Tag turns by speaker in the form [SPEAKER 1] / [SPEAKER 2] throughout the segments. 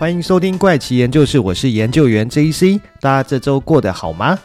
[SPEAKER 1] 欢迎收听怪奇研究室，我是研究员 JC，大家这周过得好吗？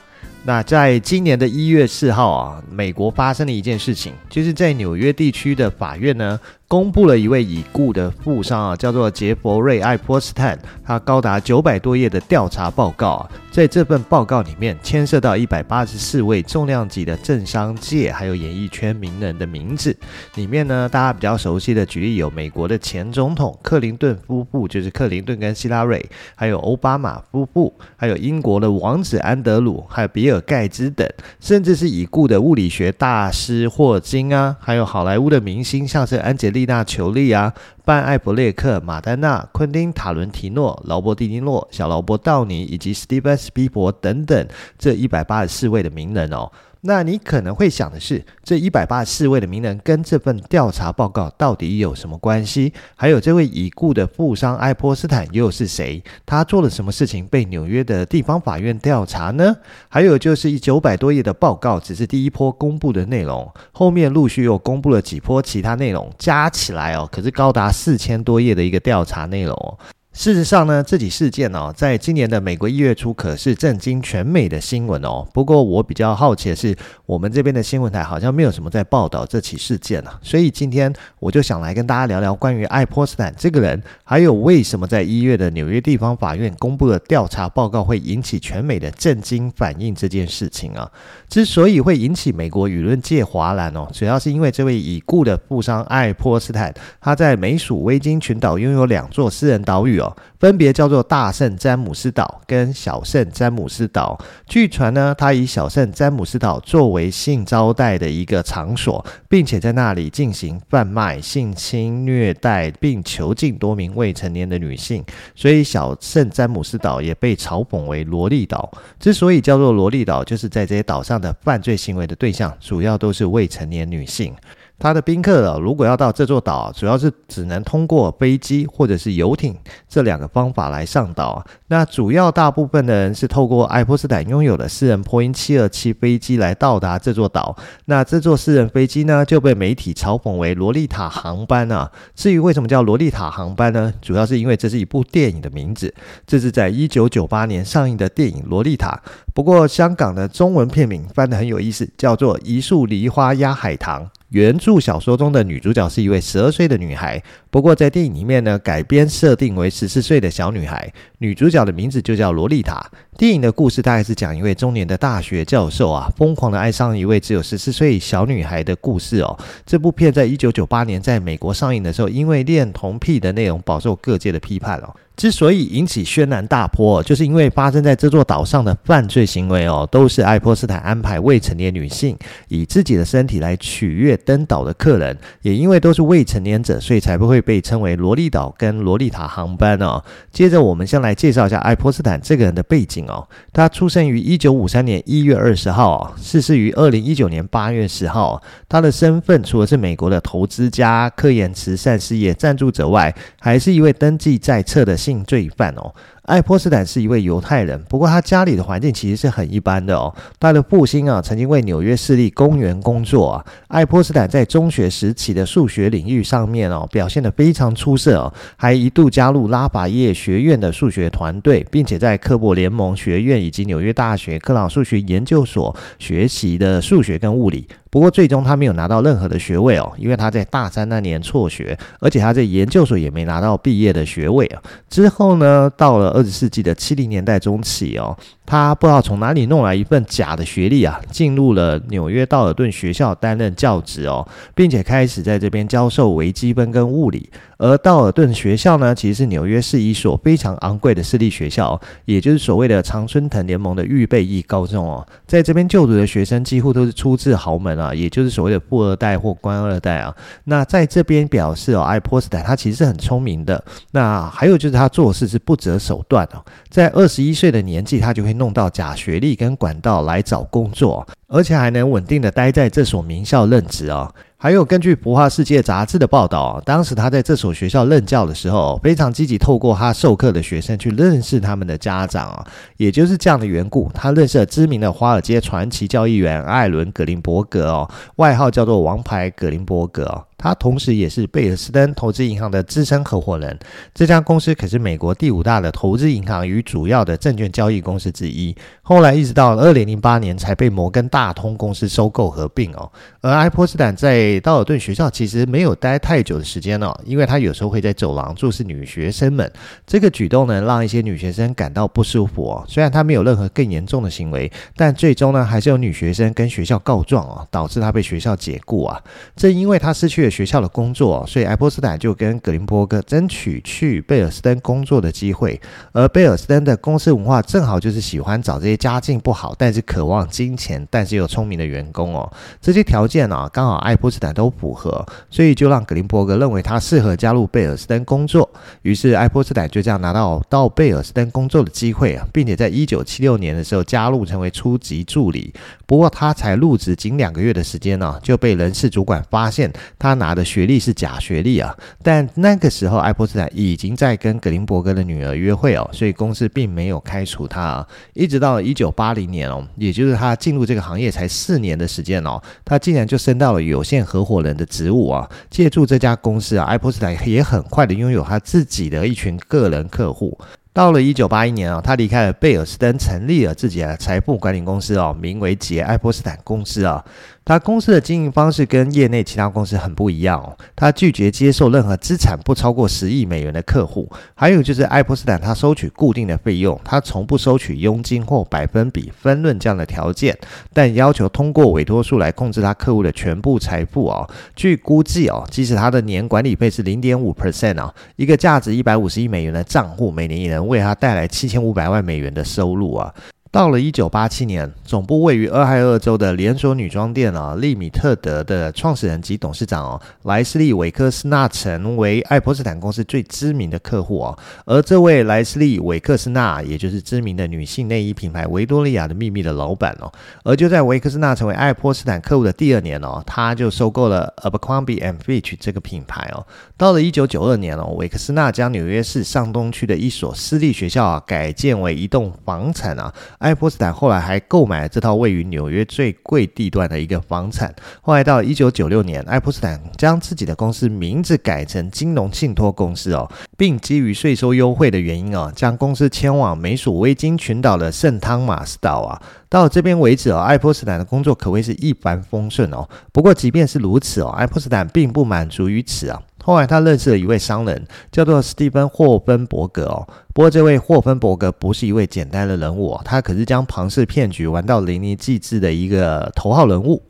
[SPEAKER 1] 那在今年的一月四号啊，美国发生了一件事情，就是在纽约地区的法院呢。公布了一位已故的富商啊，叫做杰佛瑞·爱泼斯坦，他高达九百多页的调查报告啊，在这份报告里面牵涉到一百八十四位重量级的政商界还有演艺圈名人的名字。里面呢，大家比较熟悉的举例有美国的前总统克林顿夫妇，就是克林顿跟希拉蕊，还有奥巴马夫妇，还有英国的王子安德鲁，还有比尔盖茨等，甚至是已故的物理学大师霍金啊，还有好莱坞的明星，像是安杰丽娜·裘丽啊，班·艾弗列克、马丹娜、昆汀·塔伦提诺、劳勃·蒂尼洛、小劳勃·道尼以及史蒂芬·史匹柏等等这一百八十四位的名人哦。那你可能会想的是，这一百八十四位的名人跟这份调查报告到底有什么关系？还有这位已故的富商爱泼斯坦又是谁？他做了什么事情被纽约的地方法院调查呢？还有就是一九百多页的报告只是第一波公布的内容，后面陆续又公布了几波其他内容，加起来哦，可是高达四千多页的一个调查内容。事实上呢，这起事件哦，在今年的美国一月初可是震惊全美的新闻哦。不过我比较好奇的是，我们这边的新闻台好像没有什么在报道这起事件啊。所以今天我就想来跟大家聊聊关于爱泼斯坦这个人，还有为什么在一月的纽约地方法院公布的调查报告会引起全美的震惊反应这件事情啊。之所以会引起美国舆论界哗然哦，主要是因为这位已故的富商爱泼斯坦，他在美属维京群岛拥有两座私人岛屿哦。分别叫做大圣詹姆斯岛跟小圣詹姆斯岛。据传呢，他以小圣詹姆斯岛作为性招待的一个场所，并且在那里进行贩卖、性侵、虐待，并囚禁多名未成年的女性。所以，小圣詹姆斯岛也被嘲讽为“萝莉岛”。之所以叫做“萝莉岛”，就是在这些岛上的犯罪行为的对象主要都是未成年女性。他的宾客，如果要到这座岛，主要是只能通过飞机或者是游艇这两个方法来上岛。那主要大部分的人是透过爱泼斯坦拥有的私人波音七二七飞机来到达这座岛。那这座私人飞机呢，就被媒体嘲讽为“萝莉塔航班”啊。至于为什么叫“萝莉塔航班”呢？主要是因为这是一部电影的名字，这是在一九九八年上映的电影《萝莉塔》。不过香港的中文片名翻得很有意思，叫做《一树梨花压海棠》。原著小说中的女主角是一位十二岁的女孩，不过在电影里面呢，改编设定为十四岁的小女孩，女主角的名字就叫萝莉塔。电影的故事大概是讲一位中年的大学教授啊，疯狂的爱上一位只有十四岁小女孩的故事哦。这部片在一九九八年在美国上映的时候，因为恋童癖的内容饱受各界的批判哦。之所以引起轩然大波，就是因为发生在这座岛上的犯罪行为哦，都是爱泼斯坦安排未成年女性以自己的身体来取悦登岛的客人，也因为都是未成年者，所以才不会被称为萝莉岛跟萝莉塔航班哦。接着，我们先来介绍一下爱泼斯坦这个人的背景哦。他出生于一九五三年一月二十号，逝世于二零一九年八月十号。他的身份除了是美国的投资家、科研慈善事业赞助者外，还是一位登记在册的。性罪犯哦，爱泼斯坦是一位犹太人，不过他家里的环境其实是很一般的哦。他的父亲啊，曾经为纽约市立公园工作啊。爱泼斯坦在中学时期的数学领域上面哦，表现得非常出色哦，还一度加入拉法叶学院的数学团队，并且在科博联盟学院以及纽约大学克朗数学研究所学习的数学跟物理。不过最终他没有拿到任何的学位哦，因为他在大三那年辍学，而且他在研究所也没拿到毕业的学位啊。之后呢，到了二十世纪的七零年代中期哦。他不知道从哪里弄来一份假的学历啊，进入了纽约道尔顿学校担任教职哦，并且开始在这边教授微积分跟物理。而道尔顿学校呢，其实是纽约市一所非常昂贵的私立学校，也就是所谓的常春藤联盟的预备役高中哦。在这边就读的学生几乎都是出自豪门啊，啊也就是所谓的富二代或官二代啊。那在这边表示哦，爱泼斯坦他其实是很聪明的。那还有就是他做事是不择手段哦，在二十一岁的年纪，他就会。弄到假学历跟管道来找工作，而且还能稳定的待在这所名校任职哦。还有根据《浮华世界》杂志的报道，当时他在这所学校任教的时候，非常积极透过他授课的学生去认识他们的家长啊。也就是这样的缘故，他认识了知名的华尔街传奇交易员艾伦·格林伯格哦，外号叫做“王牌格林伯格”。他同时也是贝尔斯登投资银行的资深合伙人。这家公司可是美国第五大的投资银行与主要的证券交易公司之一。后来一直到二零零八年才被摩根大通公司收购合并哦。而埃泼斯坦在道尔顿学校其实没有待太久的时间哦，因为他有时候会在走廊注视女学生们。这个举动呢，让一些女学生感到不舒服哦。虽然他没有任何更严重的行为，但最终呢，还是有女学生跟学校告状哦，导致他被学校解雇啊。正因为他失去学校的工作，所以爱泼斯坦就跟格林伯格争取去贝尔斯登工作的机会。而贝尔斯登的公司文化正好就是喜欢找这些家境不好，但是渴望金钱，但是又聪明的员工哦。这些条件呢、啊，刚好爱泼斯坦都符合，所以就让格林伯格认为他适合加入贝尔斯登工作。于是爱泼斯坦就这样拿到到贝尔斯登工作的机会啊，并且在一九七六年的时候加入成为初级助理。不过他才入职仅两个月的时间呢、啊，就被人事主管发现他拿的学历是假学历啊。但那个时候爱泼斯坦已经在跟格林伯格的女儿约会哦，所以公司并没有开除他啊。一直到一九八零年哦，也就是他进入这个行业才四年的时间哦，他竟然就升到了有限合伙人的职务啊。借助这家公司啊，爱泼斯坦也很快的拥有他自己的一群个人客户。到了一九八一年啊，他离开了贝尔斯登，成立了自己的财富管理公司哦，名为杰爱泼斯坦公司啊。他公司的经营方式跟业内其他公司很不一样哦，他拒绝接受任何资产不超过十亿美元的客户，还有就是爱泼斯坦他收取固定的费用，他从不收取佣金或百分比分润这样的条件，但要求通过委托书来控制他客户的全部财富哦。据估计哦，即使他的年管理费是零点五 percent 哦，一个价值一百五十亿美元的账户，每年也能为他带来七千五百万美元的收入啊。到了一九八七年，总部位于俄亥俄州的连锁女装店啊，利米特德的创始人及董事长哦，莱斯利·韦克斯纳成为爱泼斯坦公司最知名的客户哦。而这位莱斯利·韦克斯纳，也就是知名的女性内衣品牌维多利亚的秘密的老板哦。而就在维克斯纳成为爱泼斯坦客户的第二年哦，他就收购了 Abercrombie and Fitch 这个品牌哦。到了一九九二年哦，韦克斯纳将纽约市上东区的一所私立学校啊，改建为一栋房产啊。爱泼斯坦后来还购买了这套位于纽约最贵地段的一个房产。后来到一九九六年，爱泼斯坦将自己的公司名字改成金融信托公司哦，并基于税收优惠的原因哦，将公司迁往美属维京群岛的圣汤马斯岛啊。到这边为止哦，爱泼斯坦的工作可谓是一帆风顺哦。不过即便是如此哦，爱泼斯坦并不满足于此啊。后来他认识了一位商人，叫做斯蒂芬·霍芬伯格哦。不过这位霍芬伯格不是一位简单的人物哦，他可是将庞氏骗局玩到淋漓尽致的一个头号人物。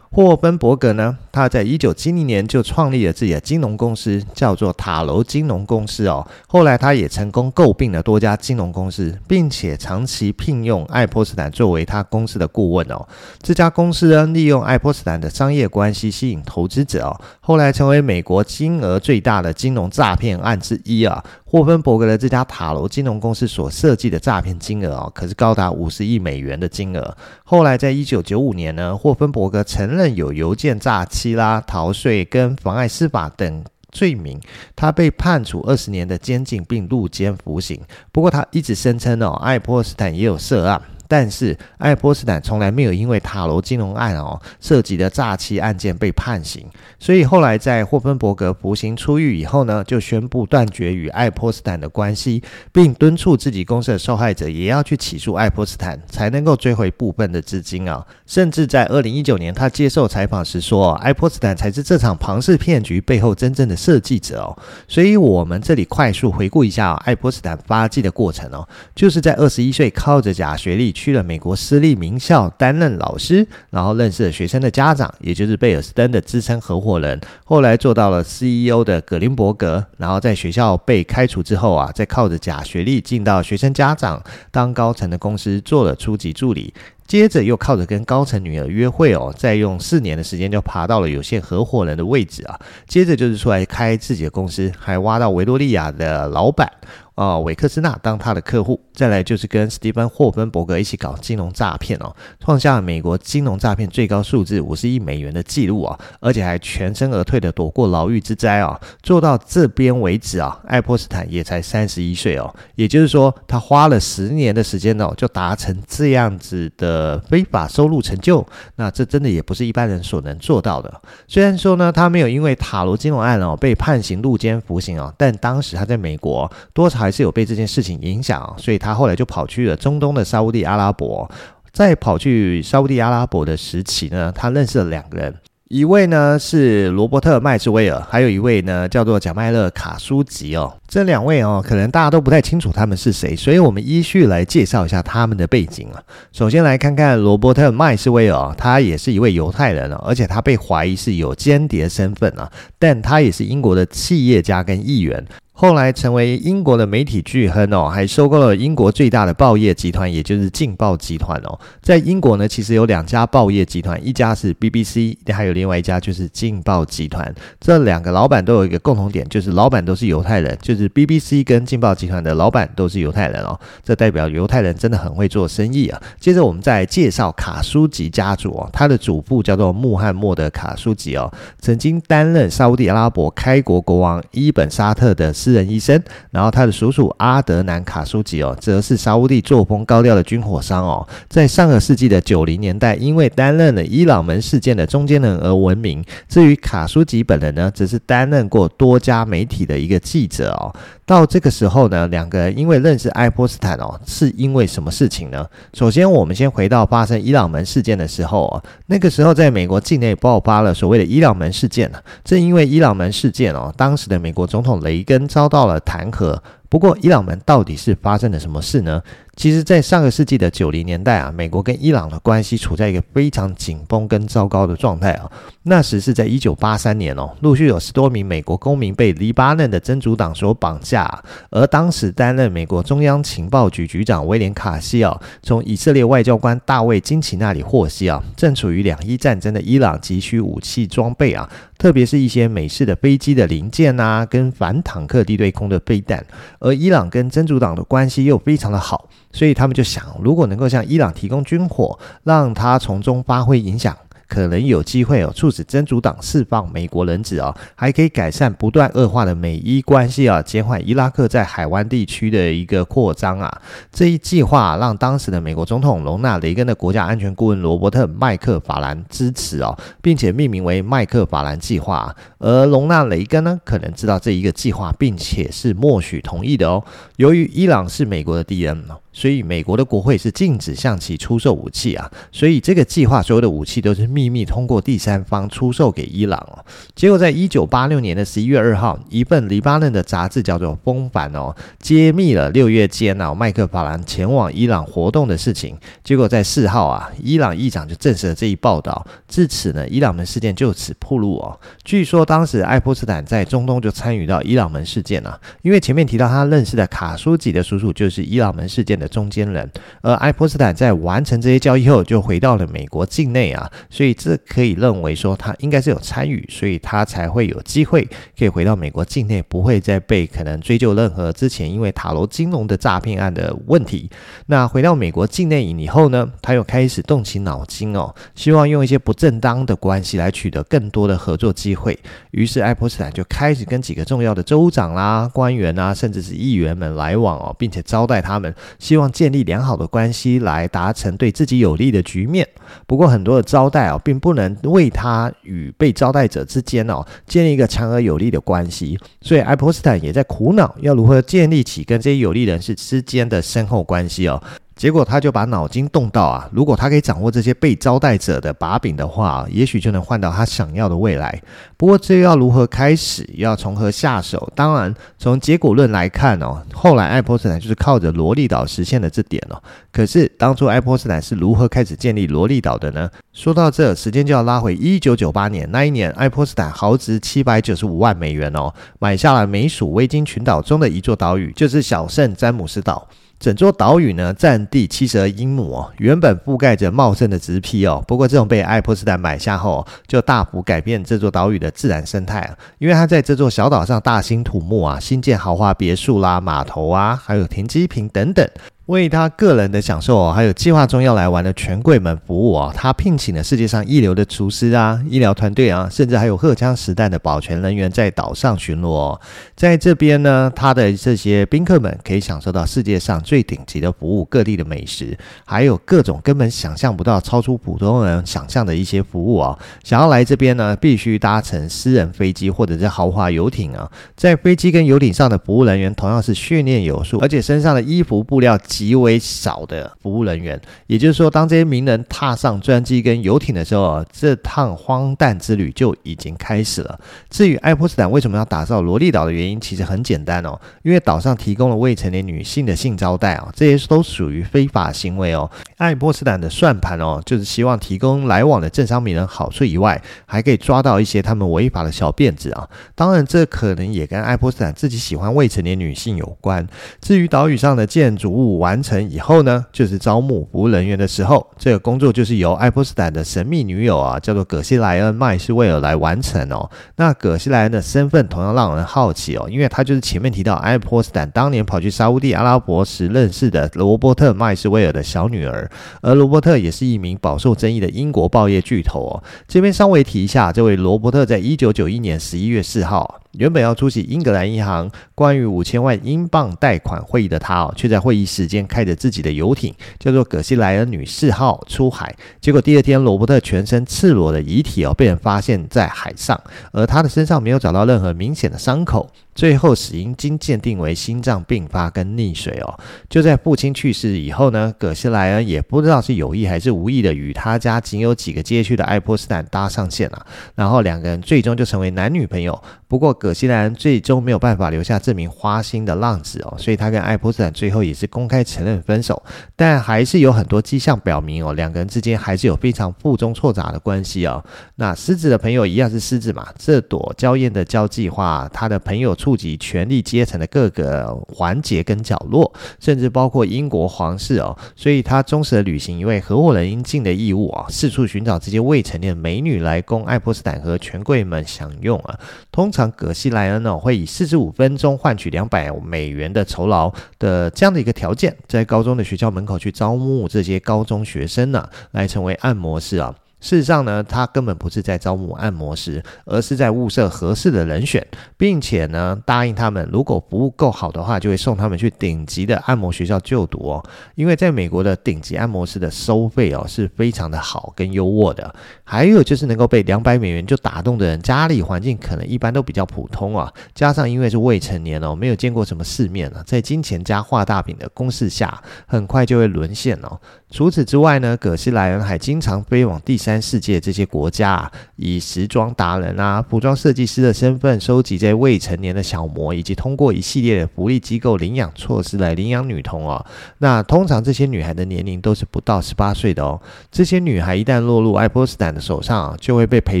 [SPEAKER 1] 霍芬伯格呢，他在一九七零年就创立了自己的金融公司，叫做塔楼金融公司哦。后来他也成功购并了多家金融公司，并且长期聘用爱泼斯坦作为他公司的顾问哦。这家公司呢，利用爱泼斯坦的商业关系吸引投资者哦，后来成为美国金额最大的金融诈骗案之一啊。霍芬伯格的这家塔楼金融公司所设计的诈骗金额哦，可是高达五十亿美元的金额。后来在一九九五年呢，霍芬伯格承认有邮件诈欺啦、逃税跟妨碍司法等罪名，他被判处二十年的监禁并入监服刑。不过他一直声称哦，爱泼斯坦也有涉案。但是爱泼斯坦从来没有因为塔罗金融案哦涉及的诈欺案件被判刑，所以后来在霍芬伯格服刑出狱以后呢，就宣布断绝与爱泼斯坦的关系，并敦促自己公司的受害者也要去起诉爱泼斯坦，才能够追回部分的资金啊。甚至在二零一九年，他接受采访时说，爱泼斯坦才是这场庞氏骗局背后真正的设计者哦。所以，我们这里快速回顾一下爱泼斯坦发迹的过程哦，就是在二十一岁靠着假学历。去了美国私立名校担任老师，然后认识了学生的家长，也就是贝尔斯登的资深合伙人。后来做到了 CEO 的格林伯格，然后在学校被开除之后啊，再靠着假学历进到学生家长当高层的公司做了初级助理。接着又靠着跟高层女儿约会哦，再用四年的时间就爬到了有限合伙人的位置啊。接着就是出来开自己的公司，还挖到维多利亚的老板。啊韦克斯纳当他的客户，再来就是跟史蒂芬霍芬伯格一起搞金融诈骗哦，创下美国金融诈骗最高数字五十亿美元的记录啊，而且还全身而退的躲过牢狱之灾啊。做到这边为止啊，爱泼斯坦也才三十一岁哦，也就是说他花了十年的时间哦，就达成这样子的非法收入成就，那这真的也不是一般人所能做到的。虽然说呢，他没有因为塔罗金融案哦被判刑入监服刑哦，但当时他在美国多少还是有被这件事情影响，所以他后来就跑去了中东的沙乌地阿拉伯。在跑去沙乌地阿拉伯的时期呢，他认识了两个人。一位呢是罗伯特·麦斯威尔，还有一位呢叫做贾迈勒·卡舒吉哦。这两位哦，可能大家都不太清楚他们是谁，所以我们依序来介绍一下他们的背景啊。首先来看看罗伯特·麦斯威尔，他也是一位犹太人哦，而且他被怀疑是有间谍身份啊，但他也是英国的企业家跟议员。后来成为英国的媒体巨亨哦，还收购了英国最大的报业集团，也就是《镜报集团》哦。在英国呢，其实有两家报业集团，一家是 BBC，还有另外一家就是《镜报集团》。这两个老板都有一个共同点，就是老板都是犹太人，就是 BBC 跟《镜报集团》的老板都是犹太人哦。这代表犹太人真的很会做生意啊。接着我们再介绍卡舒吉家族哦，他的祖父叫做穆罕默德卡舒吉哦，曾经担任沙乌地阿拉伯开国国王伊本沙特的。私人医生，然后他的叔叔阿德南卡舒吉哦，则是沙乌地作风高调的军火商哦，在上个世纪的九零年代，因为担任了伊朗门事件的中间人而闻名。至于卡舒吉本人呢，则是担任过多家媒体的一个记者哦。到这个时候呢，两个人因为认识爱泼斯坦哦，是因为什么事情呢？首先，我们先回到发生伊朗门事件的时候哦，那个时候在美国境内爆发了所谓的伊朗门事件呢。正因为伊朗门事件哦，当时的美国总统雷根遭到了弹劾。不过，伊朗门到底是发生了什么事呢？其实，在上个世纪的九零年代啊，美国跟伊朗的关系处在一个非常紧绷跟糟糕的状态啊。那时是在一九八三年哦，陆续有十多名美国公民被黎巴嫩的真主党所绑架，而当时担任美国中央情报局局长威廉卡西奥从以色列外交官大卫金奇那里获悉啊，正处于两伊战争的伊朗急需武器装备啊，特别是一些美式的飞机的零件啊，跟反坦克地对空的飞弹，而伊朗跟真主党的关系又非常的好。所以他们就想，如果能够向伊朗提供军火，让他从中发挥影响。可能有机会哦，促使真主党释放美国人质哦，还可以改善不断恶化的美伊关系啊，减缓伊拉克在海湾地区的一个扩张啊。这一计划让当时的美国总统隆纳雷根的国家安全顾问罗伯特麦克法兰支持哦，并且命名为麦克法兰计划。而隆纳雷根呢，可能知道这一个计划，并且是默许同意的哦。由于伊朗是美国的敌人。所以美国的国会是禁止向其出售武器啊，所以这个计划所有的武器都是秘密通过第三方出售给伊朗哦。结果在一九八六年的十一月二号，一份黎巴嫩的杂志叫做《风帆》哦，揭秘了六月间啊麦克法兰前往伊朗活动的事情。结果在四号啊，伊朗议长就证实了这一报道。至此呢，伊朗门事件就此暴露哦。据说当时爱泼斯坦在中东就参与到伊朗门事件啊，因为前面提到他认识的卡舒吉的叔叔就是伊朗门事件的。中间人，而爱泼斯坦在完成这些交易后，就回到了美国境内啊，所以这可以认为说他应该是有参与，所以他才会有机会可以回到美国境内，不会再被可能追究任何之前因为塔罗金融的诈骗案的问题。那回到美国境内以后呢，他又开始动起脑筋哦，希望用一些不正当的关系来取得更多的合作机会。于是爱泼斯坦就开始跟几个重要的州长啦、官员啊，甚至是议员们来往哦，并且招待他们，希希望建立良好的关系来达成对自己有利的局面。不过很多的招待啊，并不能为他与被招待者之间哦建立一个强而有力的关系。所以爱泼斯坦也在苦恼要如何建立起跟这些有利人士之间的深厚关系哦。结果他就把脑筋动到啊，如果他可以掌握这些被招待者的把柄的话，也许就能换到他想要的未来。不过这要如何开始，要从何下手？当然，从结果论来看哦，后来爱泼斯坦就是靠着罗利岛实现了这点哦。可是当初爱泼斯坦是如何开始建立罗利岛的呢？说到这，时间就要拉回一九九八年，那一年爱泼斯坦豪掷七百九十五万美元哦，买下了美属维京群岛中的一座岛屿，就是小圣詹姆斯岛。整座岛屿呢，占地七十二英亩哦，原本覆盖着茂盛的植被哦。不过，这种被爱泼斯坦买下后，就大幅改变这座岛屿的自然生态。因为它在这座小岛上大兴土木啊，新建豪华别墅啦、码头啊，还有停机坪等等。为他个人的享受哦，还有计划中要来玩的权贵们服务哦，他聘请了世界上一流的厨师啊、医疗团队啊，甚至还有荷枪实弹的保全人员在岛上巡逻。在这边呢，他的这些宾客们可以享受到世界上最顶级的服务、各地的美食，还有各种根本想象不到、超出普通人想象的一些服务哦。想要来这边呢，必须搭乘私人飞机或者是豪华游艇啊。在飞机跟游艇上的服务人员同样是训练有素，而且身上的衣服布料。极为少的服务人员，也就是说，当这些名人踏上专机跟游艇的时候，这趟荒诞之旅就已经开始了。至于爱泼斯坦为什么要打造萝莉岛的原因，其实很简单哦，因为岛上提供了未成年女性的性招待哦，这些都属于非法行为哦。爱泼斯坦的算盘哦，就是希望提供来往的政商名人好处以外，还可以抓到一些他们违法的小辫子啊。当然，这可能也跟爱泼斯坦自己喜欢未成年女性有关。至于岛屿上的建筑物，完成以后呢，就是招募服务人员的时候，这个工作就是由爱泼斯坦的神秘女友啊，叫做葛西莱恩·麦斯威尔来完成哦。那葛西莱恩的身份同样让人好奇哦，因为她就是前面提到爱泼斯坦当年跑去沙乌地阿拉伯时认识的罗伯特·麦斯威尔的小女儿，而罗伯特也是一名饱受争议的英国报业巨头哦。这边稍微提一下，这位罗伯特在一九九一年十一月四号。原本要出席英格兰银行关于五千万英镑贷款会议的他哦，却在会议时间开着自己的游艇，叫做葛西莱恩女士号出海。结果第二天，罗伯特全身赤裸的遗体哦，被人发现在海上，而他的身上没有找到任何明显的伤口。最后死因经鉴定为心脏病发跟溺水哦。就在父亲去世以后呢，葛西莱恩也不知道是有意还是无意的，与他家仅有几个街区的爱泼斯坦搭上线了，然后两个人最终就成为男女朋友。不过葛西莱恩最终没有办法留下这名花心的浪子哦，所以他跟爱泼斯坦最后也是公开承认分手。但还是有很多迹象表明哦，两个人之间还是有非常负宗错杂的关系哦。那狮子的朋友一样是狮子嘛，这朵娇艳的交际花，他的朋友。触及权力阶层的各个环节跟角落，甚至包括英国皇室哦，所以他忠实的履行一位合伙人应尽的义务啊，四处寻找这些未成年美女来供爱泼斯坦和权贵们享用啊。通常葛西莱恩呢会以四十五分钟换取两百美元的酬劳的这样的一个条件，在高中的学校门口去招募这些高中学生呢，来成为按摩师啊。事实上呢，他根本不是在招募按摩师，而是在物色合适的人选，并且呢，答应他们，如果服务够好的话，就会送他们去顶级的按摩学校就读哦。因为在美国的顶级按摩师的收费哦是非常的好跟优渥的。还有就是能够被两百美元就打动的人，家里环境可能一般都比较普通啊，加上因为是未成年哦，没有见过什么世面啊，在金钱加画大饼的攻势下，很快就会沦陷哦。除此之外呢，葛西莱恩还经常飞往第三世界这些国家，以时装达人啊、服装设计师的身份收集这些未成年的小模，以及通过一系列的福利机构领养措施来领养女童哦。那通常这些女孩的年龄都是不到十八岁的哦。这些女孩一旦落入爱泼斯坦的手上，就会被培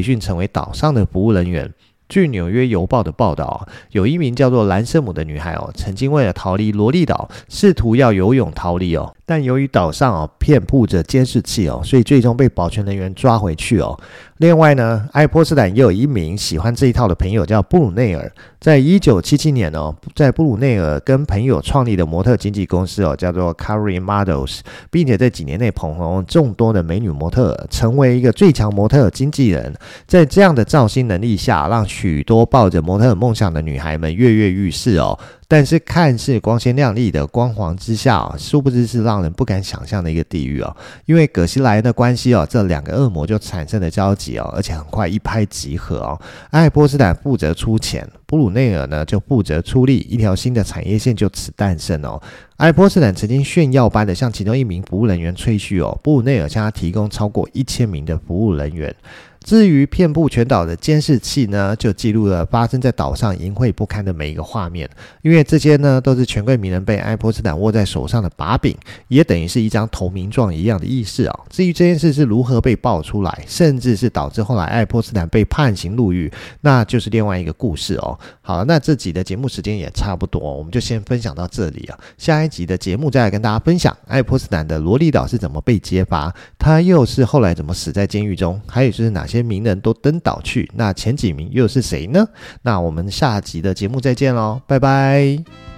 [SPEAKER 1] 训成为岛上的服务人员。据《纽约邮报》的报道，有一名叫做兰瑟姆的女孩哦，曾经为了逃离萝莉岛，试图要游泳逃离哦，但由于岛上哦遍布着监视器哦，所以最终被保全人员抓回去哦。另外呢，爱泼斯坦也有一名喜欢这一套的朋友叫布鲁内尔，在一九七七年哦，在布鲁内尔跟朋友创立的模特经纪公司哦，叫做 Carrie Models，并且在几年内捧红众多的美女模特，成为一个最强模特经纪人。在这样的造星能力下，让许多抱着模特梦想的女孩们跃跃欲试哦。但是看似光鲜亮丽的光环之下啊，殊不知是让人不敢想象的一个地狱哦。因为葛西莱的关系哦，这两个恶魔就产生了交集哦，而且很快一拍即合哦。爱波斯坦负责出钱，布鲁内尔呢就负责出力，一条新的产业线就此诞生哦。爱波斯坦曾经炫耀般的向其中一名服务人员吹嘘哦，布鲁内尔向他提供超过一千名的服务人员。至于遍布全岛的监视器呢，就记录了发生在岛上淫秽不堪的每一个画面。因为这些呢，都是权贵名人被爱泼斯坦握在手上的把柄，也等于是一张投名状一样的意思啊。至于这件事是如何被爆出来，甚至是导致后来爱泼斯坦被判刑入狱，那就是另外一个故事哦。好，那这集的节目时间也差不多，我们就先分享到这里啊。下一集的节目再来跟大家分享爱泼斯坦的萝莉岛是怎么被揭发，他又是后来怎么死在监狱中，还有就是哪些些名人都登岛去，那前几名又是谁呢？那我们下集的节目再见喽，拜拜。